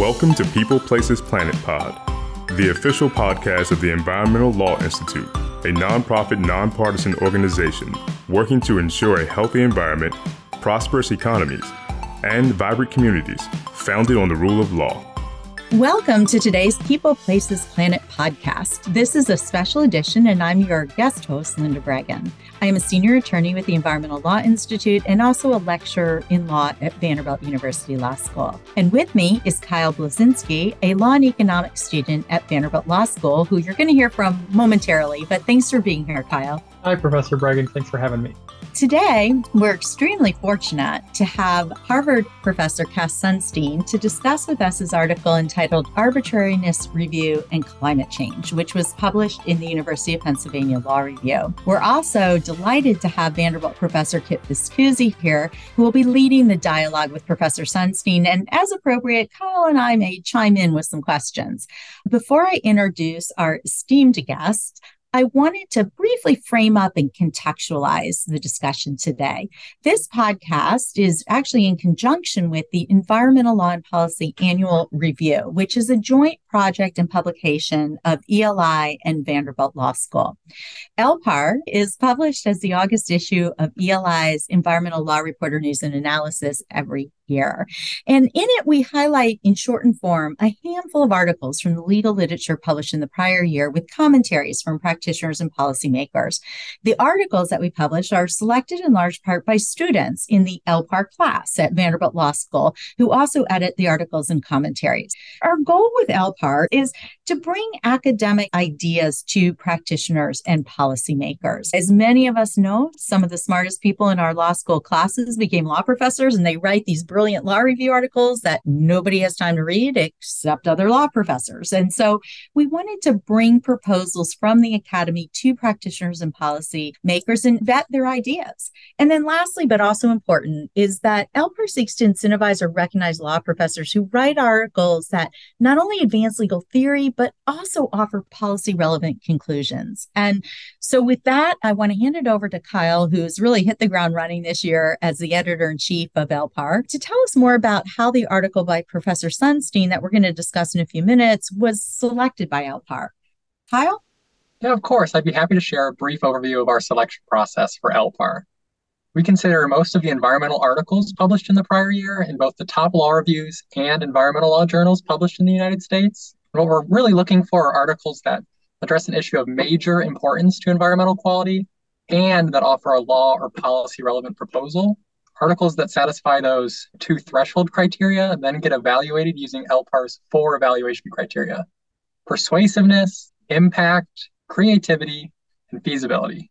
Welcome to People Places Planet Pod, the official podcast of the Environmental Law Institute, a nonprofit, nonpartisan organization working to ensure a healthy environment, prosperous economies, and vibrant communities founded on the rule of law. Welcome to today's People Places Planet podcast. This is a special edition, and I'm your guest host, Linda Breggin. I am a senior attorney with the Environmental Law Institute and also a lecturer in law at Vanderbilt University Law School. And with me is Kyle Blasinsky, a law and economics student at Vanderbilt Law School, who you're going to hear from momentarily. But thanks for being here, Kyle. Hi, Professor Breggin. Thanks for having me. Today, we're extremely fortunate to have Harvard professor Cass Sunstein to discuss with us his article entitled Arbitrariness Review and Climate Change, which was published in the University of Pennsylvania Law Review. We're also delighted to have Vanderbilt professor Kip Viscusi here, who will be leading the dialogue with Professor Sunstein. And as appropriate, Kyle and I may chime in with some questions. Before I introduce our esteemed guest, I wanted to briefly frame up and contextualize the discussion today. This podcast is actually in conjunction with the Environmental Law and Policy Annual Review, which is a joint project and publication of ELI and Vanderbilt Law School. ELPAR is published as the August issue of ELI's Environmental Law Reporter News and Analysis every year. And in it, we highlight in shortened form a handful of articles from the legal literature published in the prior year with commentaries from practitioners and policymakers. The articles that we publish are selected in large part by students in the ELPAR class at Vanderbilt Law School, who also edit the articles and commentaries. Our goal with ELPAR is to bring academic ideas to practitioners and policymakers. As many of us know, some of the smartest people in our law school classes became law professors and they write these brilliant law review articles that nobody has time to read except other law professors. And so we wanted to bring proposals from the academy to practitioners and policymakers and vet their ideas. And then lastly, but also important, is that ELPAR seeks to incentivize or recognize law professors who write articles that not only advance legal theory, but also offer policy relevant conclusions. And so with that, I want to hand it over to Kyle, who's really hit the ground running this year as the editor in chief of ELPAR, to tell us more about how the article by Professor Sunstein that we're going to discuss in a few minutes was selected by ELPAR. Kyle? Yeah, of course. I'd be happy to share a brief overview of our selection process for ELPAR. We consider most of the environmental articles published in the prior year in both the top law reviews and environmental law journals published in the United States. what we're really looking for are articles that address an issue of major importance to environmental quality and that offer a law or policy relevant proposal Articles that satisfy those two threshold criteria then get evaluated using ELPAR's four evaluation criteria persuasiveness, impact, creativity, and feasibility.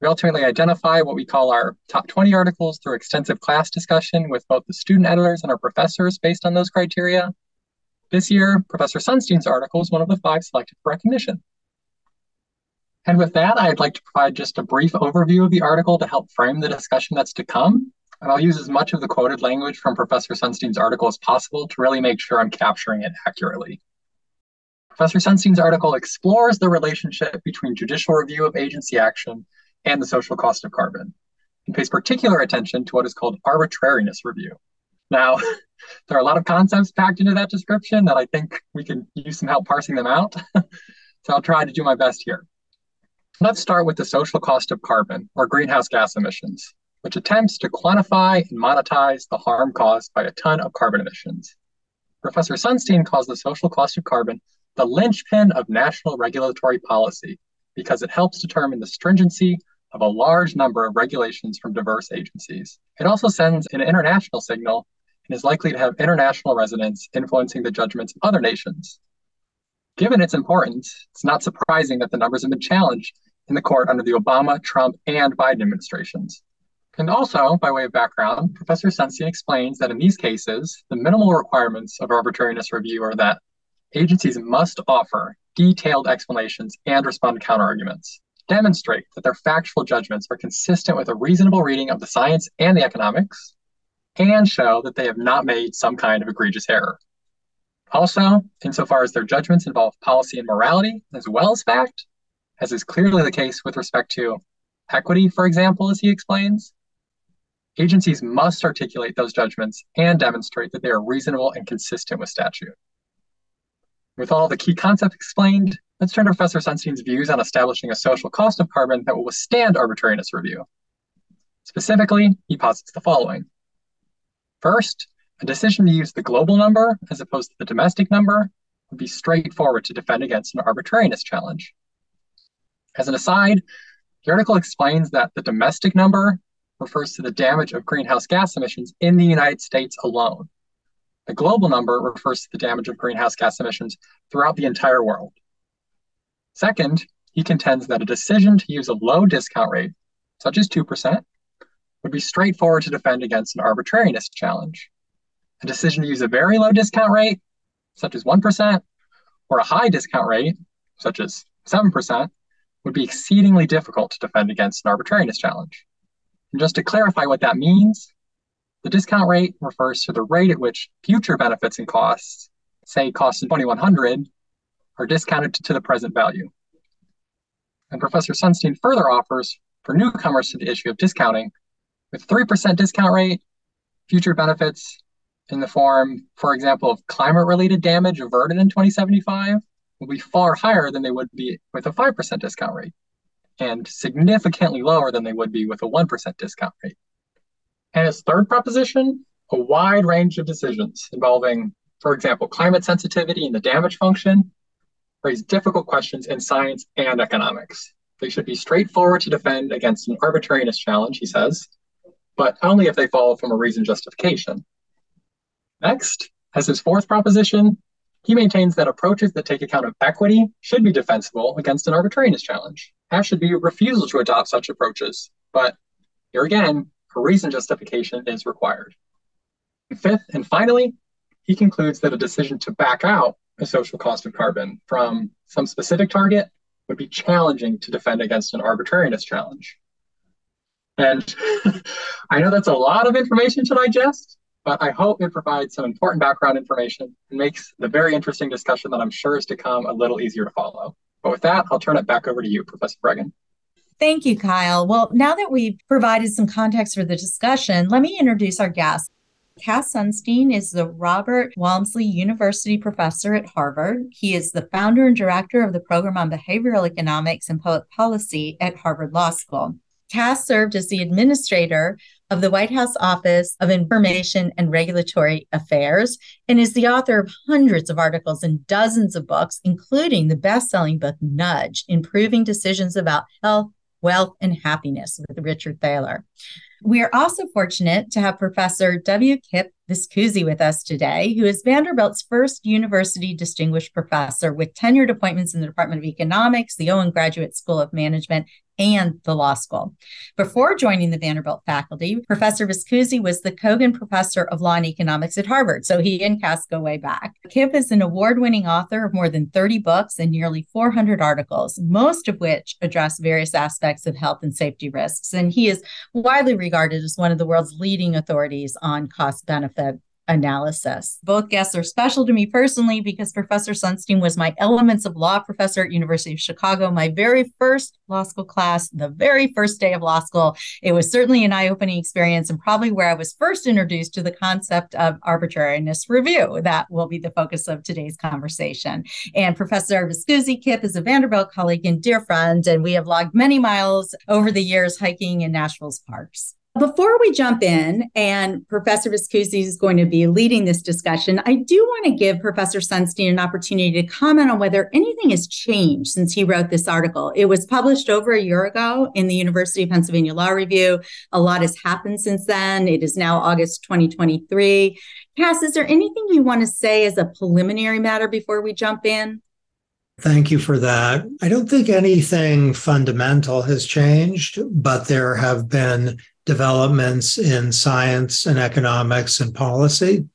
We ultimately identify what we call our top 20 articles through extensive class discussion with both the student editors and our professors based on those criteria. This year, Professor Sunstein's article is one of the five selected for recognition. And with that, I'd like to provide just a brief overview of the article to help frame the discussion that's to come. And I'll use as much of the quoted language from Professor Sunstein's article as possible to really make sure I'm capturing it accurately. Professor Sunstein's article explores the relationship between judicial review of agency action and the social cost of carbon, and pays particular attention to what is called arbitrariness review. Now, there are a lot of concepts packed into that description that I think we can use some help parsing them out. so I'll try to do my best here. Let's start with the social cost of carbon, or greenhouse gas emissions, which attempts to quantify and monetize the harm caused by a ton of carbon emissions. Professor Sunstein calls the social cost of carbon the linchpin of national regulatory policy because it helps determine the stringency of a large number of regulations from diverse agencies. It also sends an international signal and is likely to have international resonance influencing the judgments of other nations. Given its importance, it's not surprising that the numbers have been challenged in the court under the Obama, Trump, and Biden administrations. And also, by way of background, Professor Sunstein explains that in these cases, the minimal requirements of arbitrariness review are that agencies must offer detailed explanations and respond to counterarguments, demonstrate that their factual judgments are consistent with a reasonable reading of the science and the economics, and show that they have not made some kind of egregious error. Also, insofar as their judgments involve policy and morality as well as fact, as is clearly the case with respect to equity, for example, as he explains, agencies must articulate those judgments and demonstrate that they are reasonable and consistent with statute. With all the key concepts explained, let's turn to Professor Sunstein's views on establishing a social cost of carbon that will withstand arbitrariness review. Specifically, he posits the following. First, a decision to use the global number as opposed to the domestic number would be straightforward to defend against an arbitrariness challenge. As an aside, the article explains that the domestic number refers to the damage of greenhouse gas emissions in the United States alone. The global number refers to the damage of greenhouse gas emissions throughout the entire world. Second, he contends that a decision to use a low discount rate, such as 2%, would be straightforward to defend against an arbitrariness challenge. A decision to use a very low discount rate, such as 1%, or a high discount rate, such as 7%, would be exceedingly difficult to defend against an arbitrariness challenge. And just to clarify what that means, the discount rate refers to the rate at which future benefits and costs, say costs in 2100, are discounted to the present value. And Professor Sunstein further offers for newcomers to the issue of discounting, with 3% discount rate, future benefits in the form, for example, of climate related damage averted in 2075 will be far higher than they would be with a 5% discount rate and significantly lower than they would be with a 1% discount rate. And its third proposition, a wide range of decisions involving, for example, climate sensitivity and the damage function raise difficult questions in science and economics. They should be straightforward to defend against an arbitrariness challenge, he says, but only if they follow from a reasoned justification. Next, as his fourth proposition, he maintains that approaches that take account of equity should be defensible against an arbitrariness challenge, as should be refusal to adopt such approaches. But here again, reason justification is required. And fifth, and finally, he concludes that a decision to back out a social cost of carbon from some specific target would be challenging to defend against an arbitrariness challenge. And I know that's a lot of information to digest, but I hope it provides some important background information and makes the very interesting discussion that I'm sure is to come a little easier to follow. But with that, I'll turn it back over to you, Professor Breggin. Thank you, Kyle. Well, now that we've provided some context for the discussion, let me introduce our guest. Cass Sunstein is the Robert Walmsley University professor at Harvard. He is the founder and director of the program on behavioral economics and public policy at Harvard Law School. Cass served as the administrator of the White House Office of Information and Regulatory Affairs and is the author of hundreds of articles and dozens of books, including the best selling book Nudge Improving Decisions About Health, Wealth, and Happiness with Richard Thaler. We are also fortunate to have Professor W. Kip Viscusi with us today, who is Vanderbilt's first university distinguished professor with tenured appointments in the Department of Economics, the Owen Graduate School of Management, and the law school. Before joining the Vanderbilt faculty, Professor Viscusi was the Cogan Professor of Law and Economics at Harvard, so he and Cass go way back. Kip is an award winning author of more than 30 books and nearly 400 articles, most of which address various aspects of health and safety risks. And he is widely regarded as one of the world's leading authorities on cost benefit analysis. Both guests are special to me personally because Professor Sunstein was my Elements of Law professor at University of Chicago, my very first law school class, the very first day of law school. It was certainly an eye-opening experience and probably where I was first introduced to the concept of arbitrariness review. That will be the focus of today's conversation. And Professor Viscusi Kip is a Vanderbilt colleague and dear friend, and we have logged many miles over the years hiking in Nashville's parks. Before we jump in, and Professor Viscusi is going to be leading this discussion, I do want to give Professor Sunstein an opportunity to comment on whether anything has changed since he wrote this article. It was published over a year ago in the University of Pennsylvania Law Review. A lot has happened since then. It is now August 2023. Cass, is there anything you want to say as a preliminary matter before we jump in? Thank you for that. I don't think anything fundamental has changed, but there have been developments in science and economics and policy.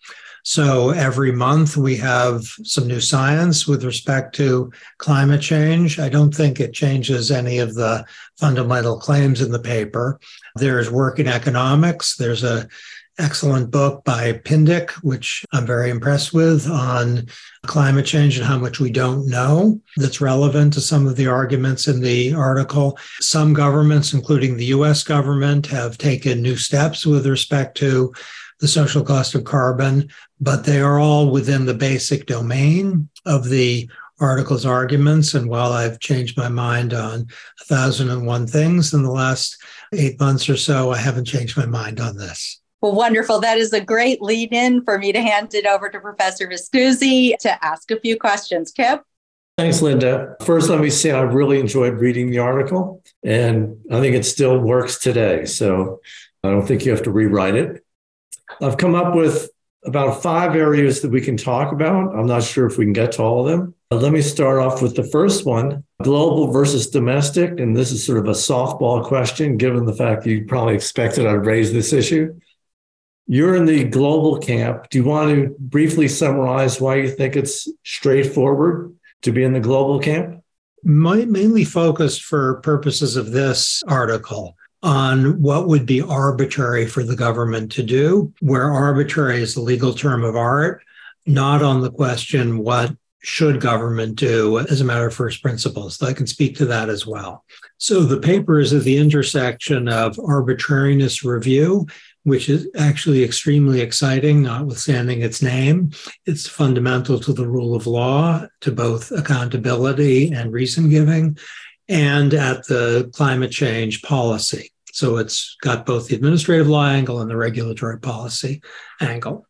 So every month we have some new science with respect to climate change. I don't think it changes any of the fundamental claims in the paper. There's work in economics. There's a excellent book by Pindyck, which I'm very impressed with on climate change and how much we don't know that's relevant to some of the arguments in the article. Some governments, including the US government, have taken new steps with respect to the social cost of carbon, but they are all within the basic domain of the article's arguments. And while I've changed my mind on a thousand and one things in the last eight months or so, I haven't changed my mind on this. Well, wonderful. That is a great lead in for me to hand it over to Professor Viscusi to ask a few questions. Kip? Thanks, Linda. First, let me say I really enjoyed reading the article, and I think it still works today. So I don't think you have to rewrite it. I've come up with about five areas that we can talk about. I'm not sure if we can get to all of them. But let me start off with the first one global versus domestic. And this is sort of a softball question, given the fact you probably expected I'd raise this issue. You're in the global camp. Do you want to briefly summarize why you think it's straightforward to be in the global camp? My, mainly focused for purposes of this article on what would be arbitrary for the government to do, where arbitrary is the legal term of art, not on the question what should government do as a matter of first principles. I can speak to that as well. So the paper is at the intersection of arbitrariness review, which is actually extremely exciting, notwithstanding its name. It's fundamental to the rule of law, to both accountability and reason giving and at the climate change policy. So it's got both the administrative law angle and the regulatory policy angle.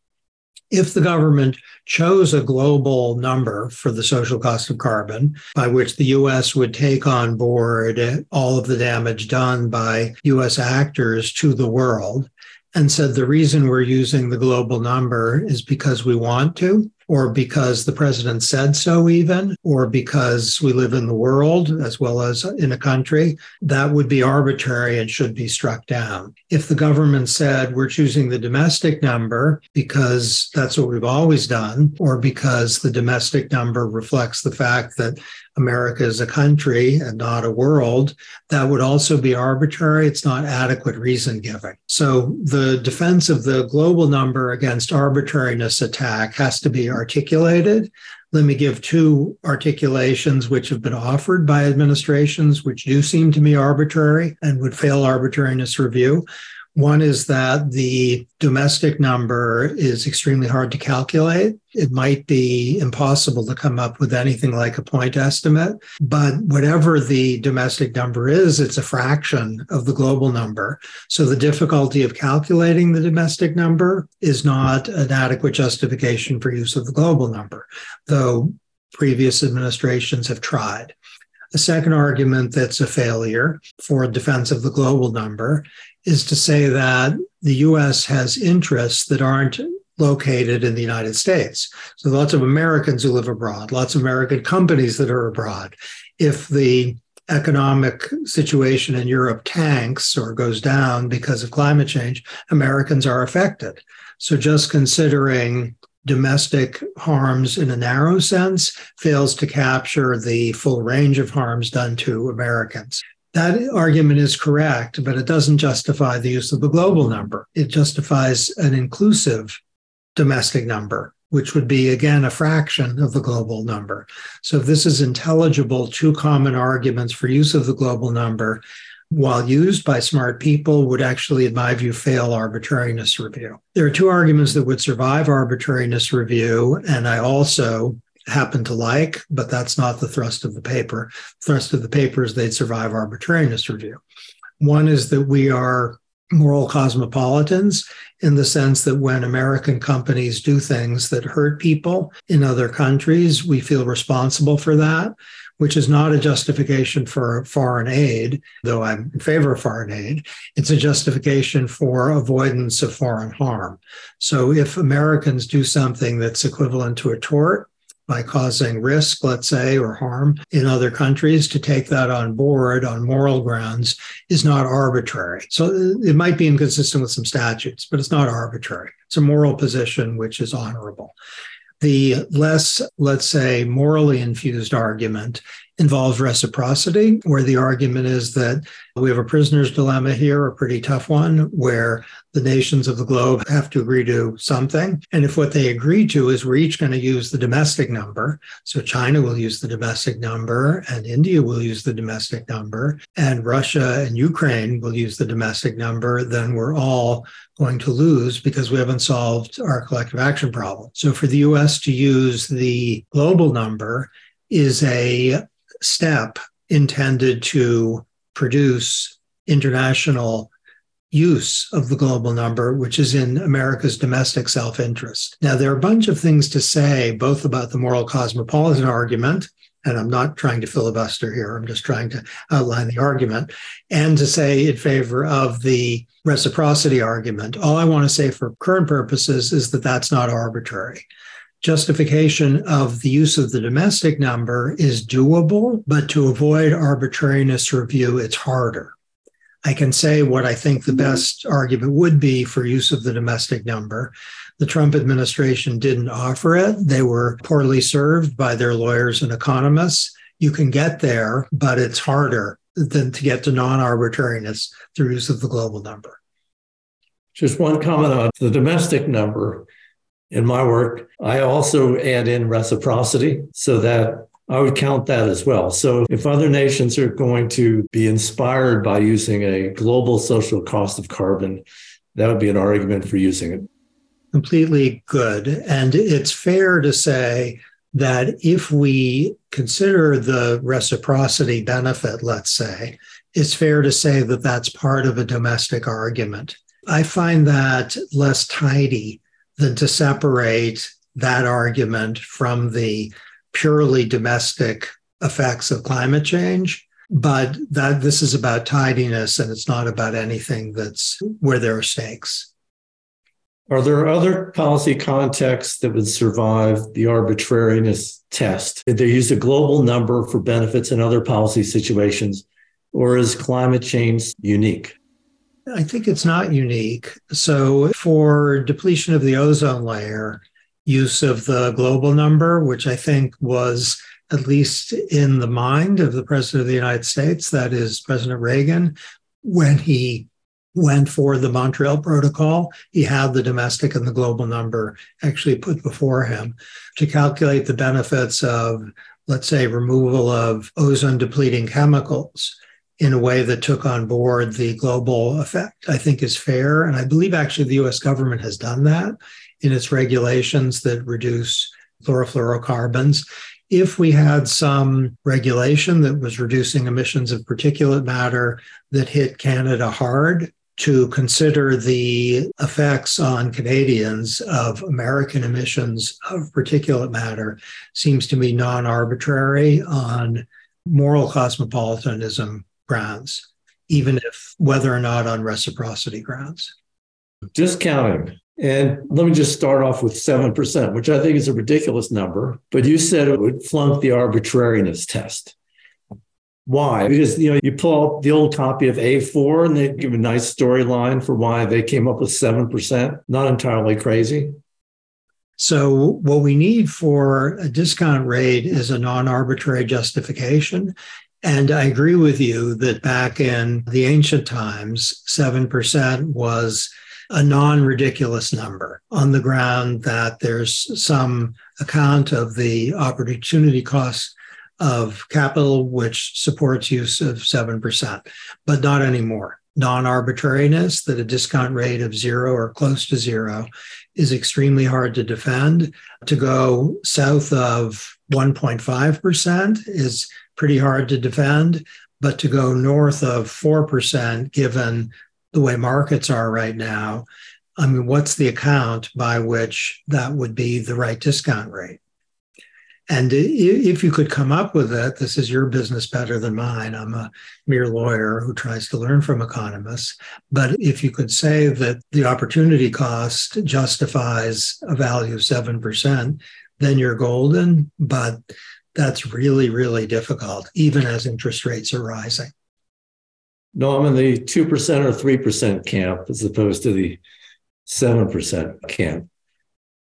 If the government chose a global number for the social cost of carbon, by which the US would take on board all of the damage done by US actors to the world, and said the reason we're using the global number is because we want to, or because the president said so, even, or because we live in the world as well as in a country, that would be arbitrary and should be struck down. If the government said we're choosing the domestic number because that's what we've always done, or because the domestic number reflects the fact that America is a country and not a world, that would also be arbitrary. It's not adequate reason giving. So the defense of the global number against arbitrariness attack has to be articulated. Let me give two articulations which have been offered by administrations, which do seem to me arbitrary and would fail arbitrariness review. One is that the domestic number is extremely hard to calculate. It might be impossible to come up with anything like a point estimate, but whatever the domestic number is, it's a fraction of the global number. So the difficulty of calculating the domestic number is not an adequate justification for use of the global number, though previous administrations have tried. A second argument that's a failure for defense of the global number is to say that the US has interests that aren't located in the United States. So lots of Americans who live abroad, lots of American companies that are abroad. If the economic situation in Europe tanks or goes down because of climate change, Americans are affected. So just considering domestic harms in a narrow sense fails to capture the full range of harms done to Americans. That argument is correct, but it doesn't justify the use of the global number. It justifies an inclusive domestic number, which would be, again, a fraction of the global number. So, if this is intelligible, two common arguments for use of the global number, while used by smart people, would actually, in my view, fail arbitrariness review. There are two arguments that would survive arbitrariness review, and I also happen to like, but that's not the thrust of the paper. The thrust of the paper is they'd survive arbitrariness review. One is that we are moral cosmopolitans in the sense that when American companies do things that hurt people in other countries, we feel responsible for that, which is not a justification for foreign aid, though I'm in favor of foreign aid. It's a justification for avoidance of foreign harm. So if Americans do something that's equivalent to a tort, by causing risk, let's say, or harm in other countries, to take that on board on moral grounds is not arbitrary. So it might be inconsistent with some statutes, but it's not arbitrary. It's a moral position which is honorable. The less, let's say, morally infused argument involves reciprocity, where the argument is that we have a prisoner's dilemma here, a pretty tough one, where the nations of the globe have to agree to something. And if what they agree to is we're each going to use the domestic number, so China will use the domestic number, and India will use the domestic number, and Russia and Ukraine will use the domestic number, then we're all going to lose because we haven't solved our collective action problem. So for the US to use the global number is a step intended to produce international use of the global number, which is in America's domestic self interest. Now, there are a bunch of things to say, both about the moral cosmopolitan argument, and I'm not trying to filibuster here, I'm just trying to outline the argument, and to say in favor of the reciprocity argument. All I want to say for current purposes is that that's not arbitrary justification of the use of the domestic number is doable, but to avoid arbitrariness review, it's harder. I can say what I think the mm-hmm. best argument would be for use of the domestic number. The Trump administration didn't offer it. They were poorly served by their lawyers and economists. You can get there, but it's harder than to get to non arbitrariness through use of the global number. Just one comment on the domestic number in my work, I also add in reciprocity so that I would count that as well. So if other nations are going to be inspired by using a global social cost of carbon, that would be an argument for using it. Completely good. And it's fair to say that if we consider the reciprocity benefit, let's say, it's fair to say that that's part of a domestic argument. I find that less tidy than to separate that argument from the purely domestic effects of climate change. But that this is about tidiness and it's not about anything that's where there are stakes. Are there other policy contexts that would survive the arbitrariness test? Did they use a global number for benefits in other policy situations? Or is climate change unique I think it's not unique. So, for depletion of the ozone layer, use of the global number, which I think was at least in the mind of the president of the United States, that is President Reagan, when he went for the Montreal Protocol, he had the domestic and the global number actually put before him to calculate the benefits of, let's say, removal of ozone depleting chemicals in a way that took on board the global effect, I think is fair. And I believe actually the US government has done that in its regulations that reduce chlorofluorocarbons. If we had some regulation that was reducing emissions of particulate matter that hit Canada hard, to consider the effects on Canadians of American emissions of particulate matter seems to me non arbitrary on moral cosmopolitanism grounds, even if whether or not on reciprocity grounds. Discounting. And let me just start off with 7%, which I think is a ridiculous number, but you said it would flunk the arbitrariness test. Why? Because you know you pull up the old copy of A4 and they give a nice storyline for why they came up with 7%. Not entirely crazy. So, what we need for a discount rate is a non arbitrary justification. And I agree with you that back in the ancient times, 7% was a non ridiculous number on the ground that there's some account of the opportunity cost of capital, which supports use of 7%, but not anymore. Non arbitrariness, that a discount rate of zero or close to zero is extremely hard to defend. To go south of 1.5% is pretty hard to defend. But to go north of 4%, given the way markets are right now, I mean, what's the account by which that would be the right discount rate? And if you could come up with it, this is your business better than mine. I'm a mere lawyer who tries to learn from economists. But if you could say that the opportunity cost justifies a value of 7%, then you're golden. But that's really, really difficult, even as interest rates are rising. No, I'm in the 2% or 3% camp as opposed to the 7% camp.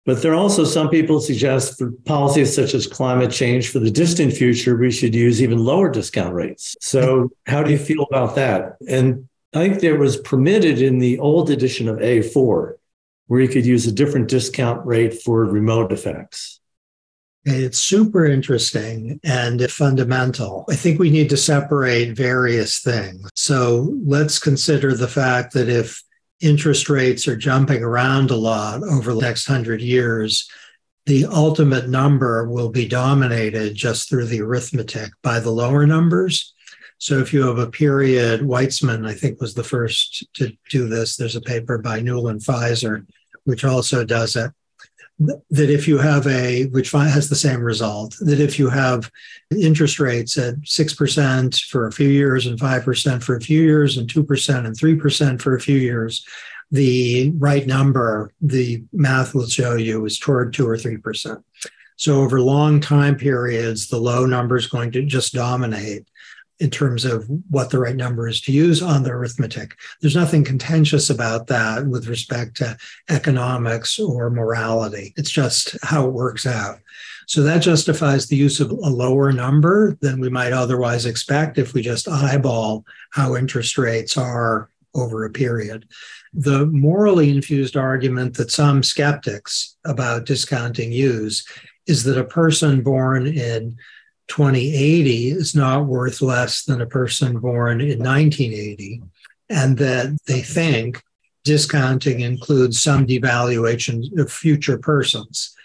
But there are also some people suggest for policies such as climate change for the distant future, we should use even lower discount rates. So, how do you feel about that? And I think there was permitted in the old edition of A4 where you could use a different discount rate for remote effects. It's super interesting and fundamental. I think we need to separate various things. So let's consider the fact that if interest rates are jumping around a lot over the next hundred years, the ultimate number will be dominated just through the arithmetic by the lower numbers. So if you have a period, Weitzman, I think, was the first to do this. There's a paper by Newell and Pizer, which also does it that if you have a, which has the same result, that if you have interest rates at 6% for a few years and 5% for a few years and 2% and 3% for a few years, the right number, the math will show you is toward 2 or 3%. So over long time periods, the low number is going to just dominate in terms of what the right number is to use on the arithmetic. There's nothing contentious about that with respect to economics or morality. It's just how it works out. So that justifies the use of a lower number than we might otherwise expect if we just eyeball how interest rates are over a period. The morally infused argument that some skeptics about discounting use is that a person born in 2080 is not worth less than a person born in 1980, and that they think discounting includes some devaluation of future persons.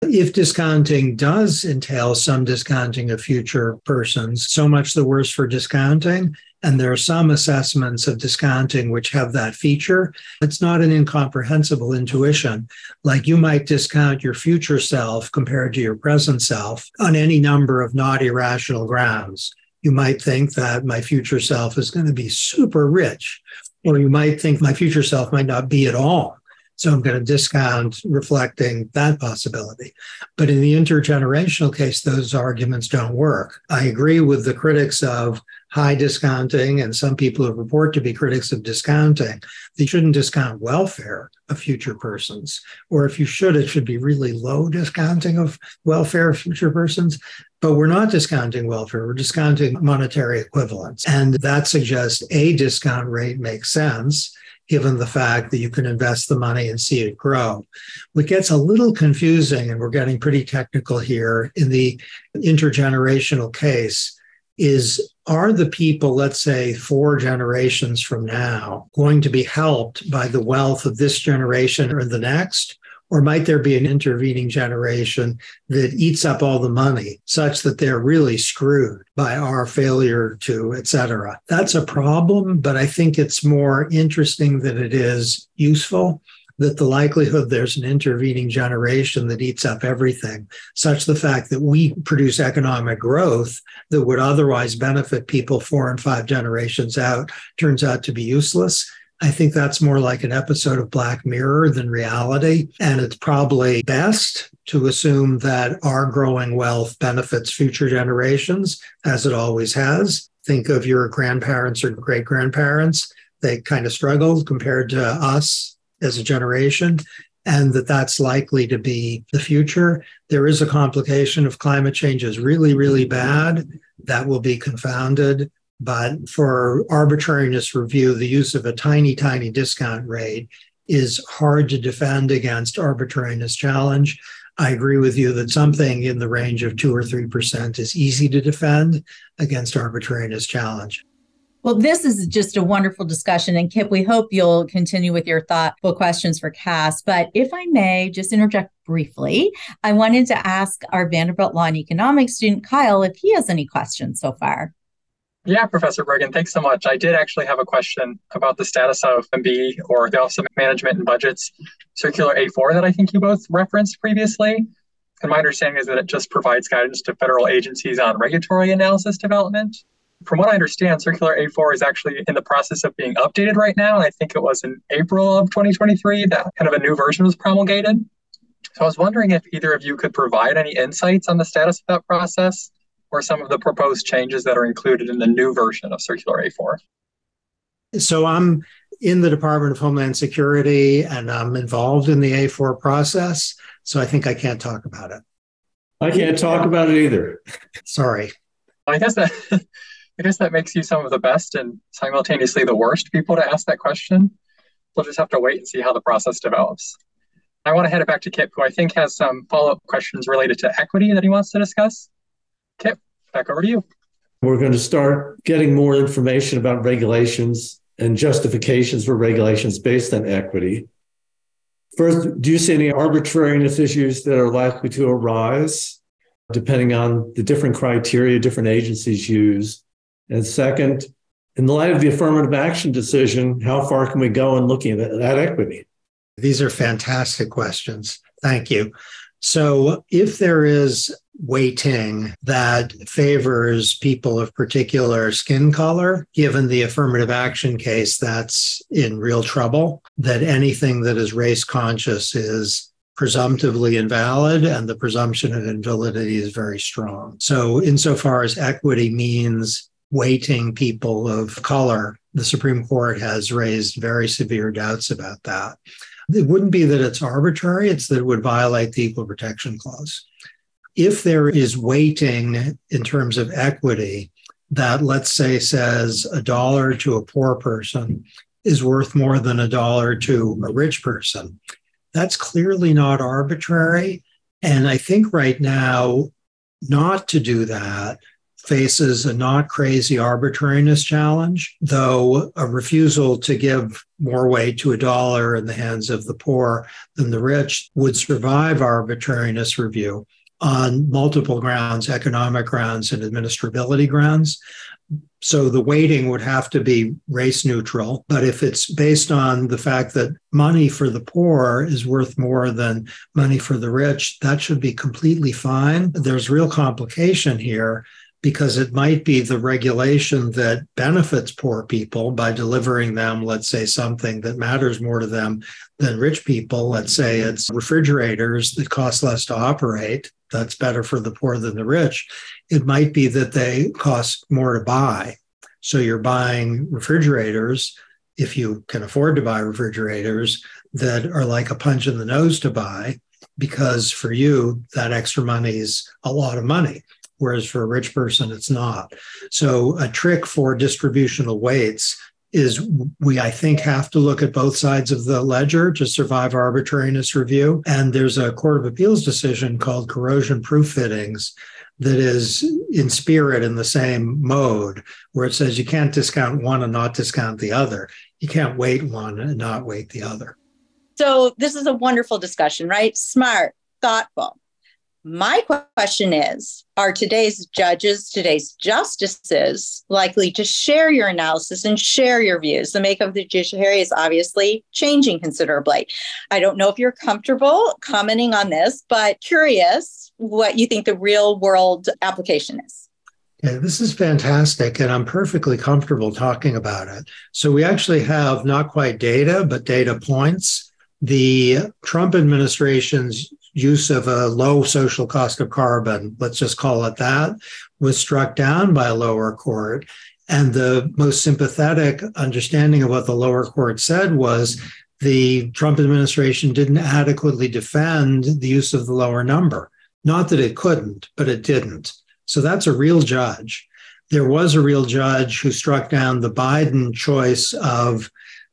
If discounting does entail some discounting of future persons, so much the worse for discounting. And there are some assessments of discounting which have that feature. It's not an incomprehensible intuition. Like you might discount your future self compared to your present self on any number of not irrational grounds. You might think that my future self is going to be super rich, or you might think my future self might not be at all. So I'm going to discount reflecting that possibility. But in the intergenerational case, those arguments don't work. I agree with the critics of high discounting and some people who report to be critics of discounting. They shouldn't discount welfare of future persons. Or if you should, it should be really low discounting of welfare of future persons. But we're not discounting welfare, we're discounting monetary equivalents. And that suggests a discount rate makes sense given the fact that you can invest the money and see it grow. What gets a little confusing, and we're getting pretty technical here in the intergenerational case, is are the people, let's say four generations from now, going to be helped by the wealth of this generation or the next? Or might there be an intervening generation that eats up all the money such that they're really screwed by our failure to, et cetera? That's a problem, but I think it's more interesting than it is useful that the likelihood there's an intervening generation that eats up everything, such the fact that we produce economic growth that would otherwise benefit people four and five generations out turns out to be useless. I think that's more like an episode of Black Mirror than reality. And it's probably best to assume that our growing wealth benefits future generations, as it always has. Think of your grandparents or great grandparents. They kind of struggled compared to us as a generation, and that that's likely to be the future. There is a complication if climate change is really, really bad. That will be confounded but for arbitrariness review, the use of a tiny, tiny discount rate is hard to defend against arbitrariness challenge. I agree with you that something in the range of two or 3% is easy to defend against arbitrariness challenge. Well, this is just a wonderful discussion. And Kip, we hope you'll continue with your thoughtful questions for Cass. But if I may just interject briefly, I wanted to ask our Vanderbilt Law and Economics student, Kyle, if he has any questions so far. Yeah, Professor Breggin, thanks so much. I did actually have a question about the status of OMB or the Office of Management and Budget's Circular A4 that I think you both referenced previously. And my understanding is that it just provides guidance to federal agencies on regulatory analysis development. From what I understand, Circular A4 is actually in the process of being updated right now. And I think it was in April of 2023 that kind of a new version was promulgated. So I was wondering if either of you could provide any insights on the status of that process or some of the proposed changes that are included in the new version of Circular A4? So I'm in the Department of Homeland Security and I'm involved in the A4 process. So I think I can't talk about it. I can't talk about it either. Sorry. I guess that I guess that makes you some of the best and simultaneously the worst people to ask that question. We'll just have to wait and see how the process develops. I want to head it back to Kip, who I think has some follow-up questions related to equity that he wants to discuss. Kip, back over to you. We're going to start getting more information about regulations and justifications for regulations based on equity. First, do you see any arbitrariness issues that are likely to arise depending on the different criteria different agencies use? And second, in the light of the affirmative action decision, how far can we go in looking at, at equity? These are fantastic questions. Thank you. So, if there is weighting that favors people of particular skin color, given the affirmative action case, that's in real trouble, that anything that is race conscious is presumptively invalid and the presumption of invalidity is very strong. So, insofar as equity means weighting people of color, the Supreme Court has raised very severe doubts about that. It wouldn't be that it's arbitrary, it's that it would violate the Equal Protection Clause. If there is weighting in terms of equity that, let's say, says a dollar to a poor person is worth more than a dollar to a rich person, that's clearly not arbitrary. And I think right now, not to do that faces a not crazy arbitrariness challenge, though a refusal to give more weight to a dollar in the hands of the poor than the rich would survive arbitrariness review on multiple grounds economic grounds and administrability grounds. So the weighting would have to be race neutral. But if it's based on the fact that money for the poor is worth more than money for the rich, that should be completely fine. There's real complication here because it might be the regulation that benefits poor people by delivering them, let's say, something that matters more to them than rich people. Let's say it's refrigerators that cost less to operate. That's better for the poor than the rich. It might be that they cost more to buy. So you're buying refrigerators, if you can afford to buy refrigerators, that are like a punch in the nose to buy because for you, that extra money is a lot of money whereas for a rich person, it's not. So, a trick for distributional weights is we, I think, have to look at both sides of the ledger to survive arbitrariness review. And there's a Court of Appeals decision called corrosion proof fittings that is in spirit in the same mode, where it says you can't discount one and not discount the other. You can't weight one and not weight the other. So, this is a wonderful discussion, right? Smart, thoughtful. My question is Are today's judges, today's justices likely to share your analysis and share your views? The makeup of the judiciary is obviously changing considerably. I don't know if you're comfortable commenting on this, but curious what you think the real world application is. Yeah, this is fantastic, and I'm perfectly comfortable talking about it. So, we actually have not quite data, but data points. The Trump administration's use of a low social cost of carbon, let's just call it that, was struck down by a lower court. And the most sympathetic understanding of what the lower court said was the Trump administration didn't adequately defend the use of the lower number. Not that it couldn't, but it didn't. So that's a real judge. There was a real judge who struck down the Biden choice of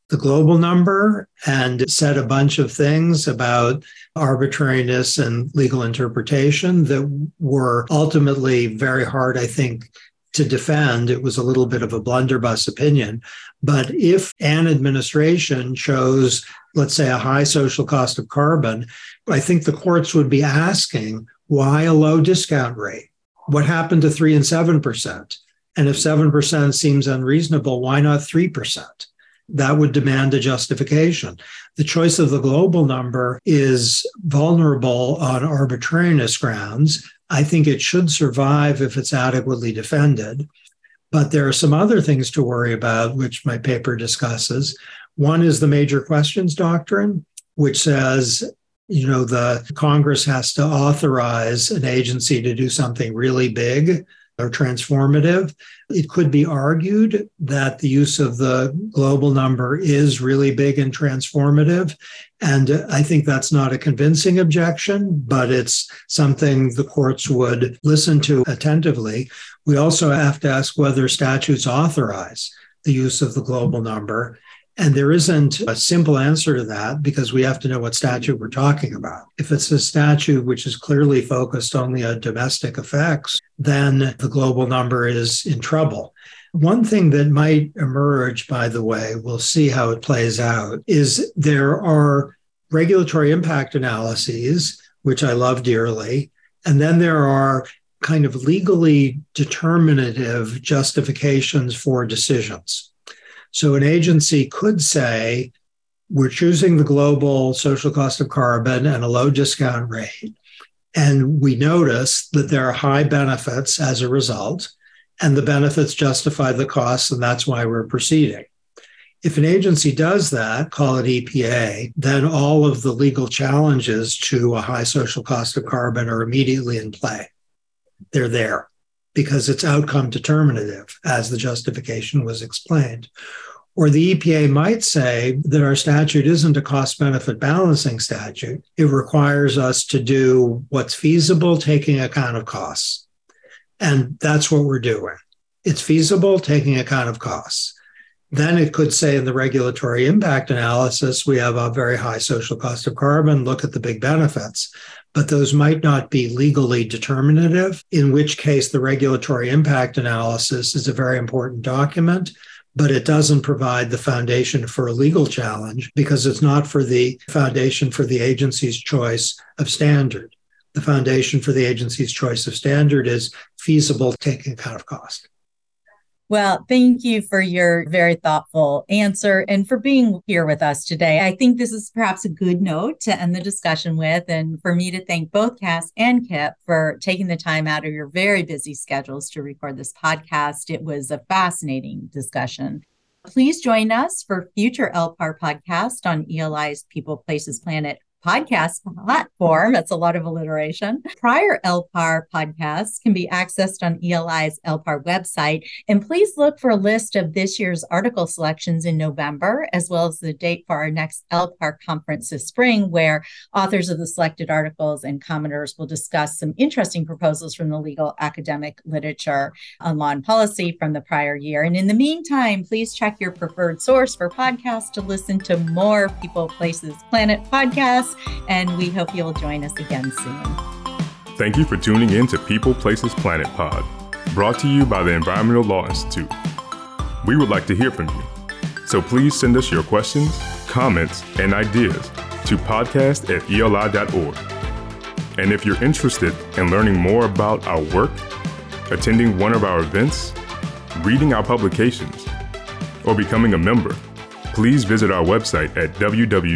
the global number and said a bunch of things about arbitrariness and legal interpretation that were ultimately very hard, I think, to defend. It was a little bit of a blunderbuss opinion. But if an administration chose, let's say, a high social cost of carbon, I think the courts would be asking why a low discount rate? What happened to three and 7%? And if 7% seems unreasonable, why not 3%? That would demand a justification. The choice of the global number is vulnerable on arbitrariness grounds. I think it should survive if it's adequately defended. But there are some other things to worry about, which my paper discusses. One is the major questions doctrine, which says, you know, the Congress has to authorize an agency to do something really big are transformative. It could be argued that the use of the global number is really big and transformative. And I think that's not a convincing objection, but it's something the courts would listen to attentively. We also have to ask whether statutes authorize the use of the global number. And there isn't a simple answer to that because we have to know what statute we're talking about. If it's a statute which is clearly focused only on domestic effects, then the global number is in trouble. One thing that might emerge, by the way, we'll see how it plays out, is there are regulatory impact analyses, which I love dearly. And then there are kind of legally determinative justifications for decisions. So an agency could say, we're choosing the global social cost of carbon and a low discount rate. And we notice that there are high benefits as a result, and the benefits justify the costs, and that's why we're proceeding. If an agency does that, call it EPA, then all of the legal challenges to a high social cost of carbon are immediately in play. They're there because it's outcome determinative, as the justification was explained. Or the EPA might say that our statute isn't a cost benefit balancing statute. It requires us to do what's feasible, taking account of costs. And that's what we're doing. It's feasible, taking account of costs. Then it could say in the regulatory impact analysis, we have a very high social cost of carbon, look at the big benefits. But those might not be legally determinative, in which case the regulatory impact analysis is a very important document but it doesn't provide the foundation for a legal challenge because it's not for the foundation for the agency's choice of standard. The foundation for the agency's choice of standard is feasible taking account of cost. Well, thank you for your very thoughtful answer and for being here with us today. I think this is perhaps a good note to end the discussion with, and for me to thank both Cass and Kip for taking the time out of your very busy schedules to record this podcast. It was a fascinating discussion. Please join us for future ELPAR podcast on ELI's People, Places, Planet podcast platform. That's a lot of alliteration. Prior ELPAR podcasts can be accessed on ELI's ELPAR website. And please look for a list of this year's article selections in November, as well as the date for our next ELPAR conference this spring, where authors of the selected articles and commenters will discuss some interesting proposals from the legal academic literature on law and policy from the prior year. And in the meantime, please check your preferred source for podcasts to listen to more People, Places, Planet podcasts and we hope you'll join us again soon. Thank you for tuning in to People, Places, Planet Pod, brought to you by the Environmental Law Institute. We would like to hear from you, so please send us your questions, comments, and ideas to podcast at eli.org. And if you're interested in learning more about our work, attending one of our events, reading our publications, or becoming a member, please visit our website at www.eli.org.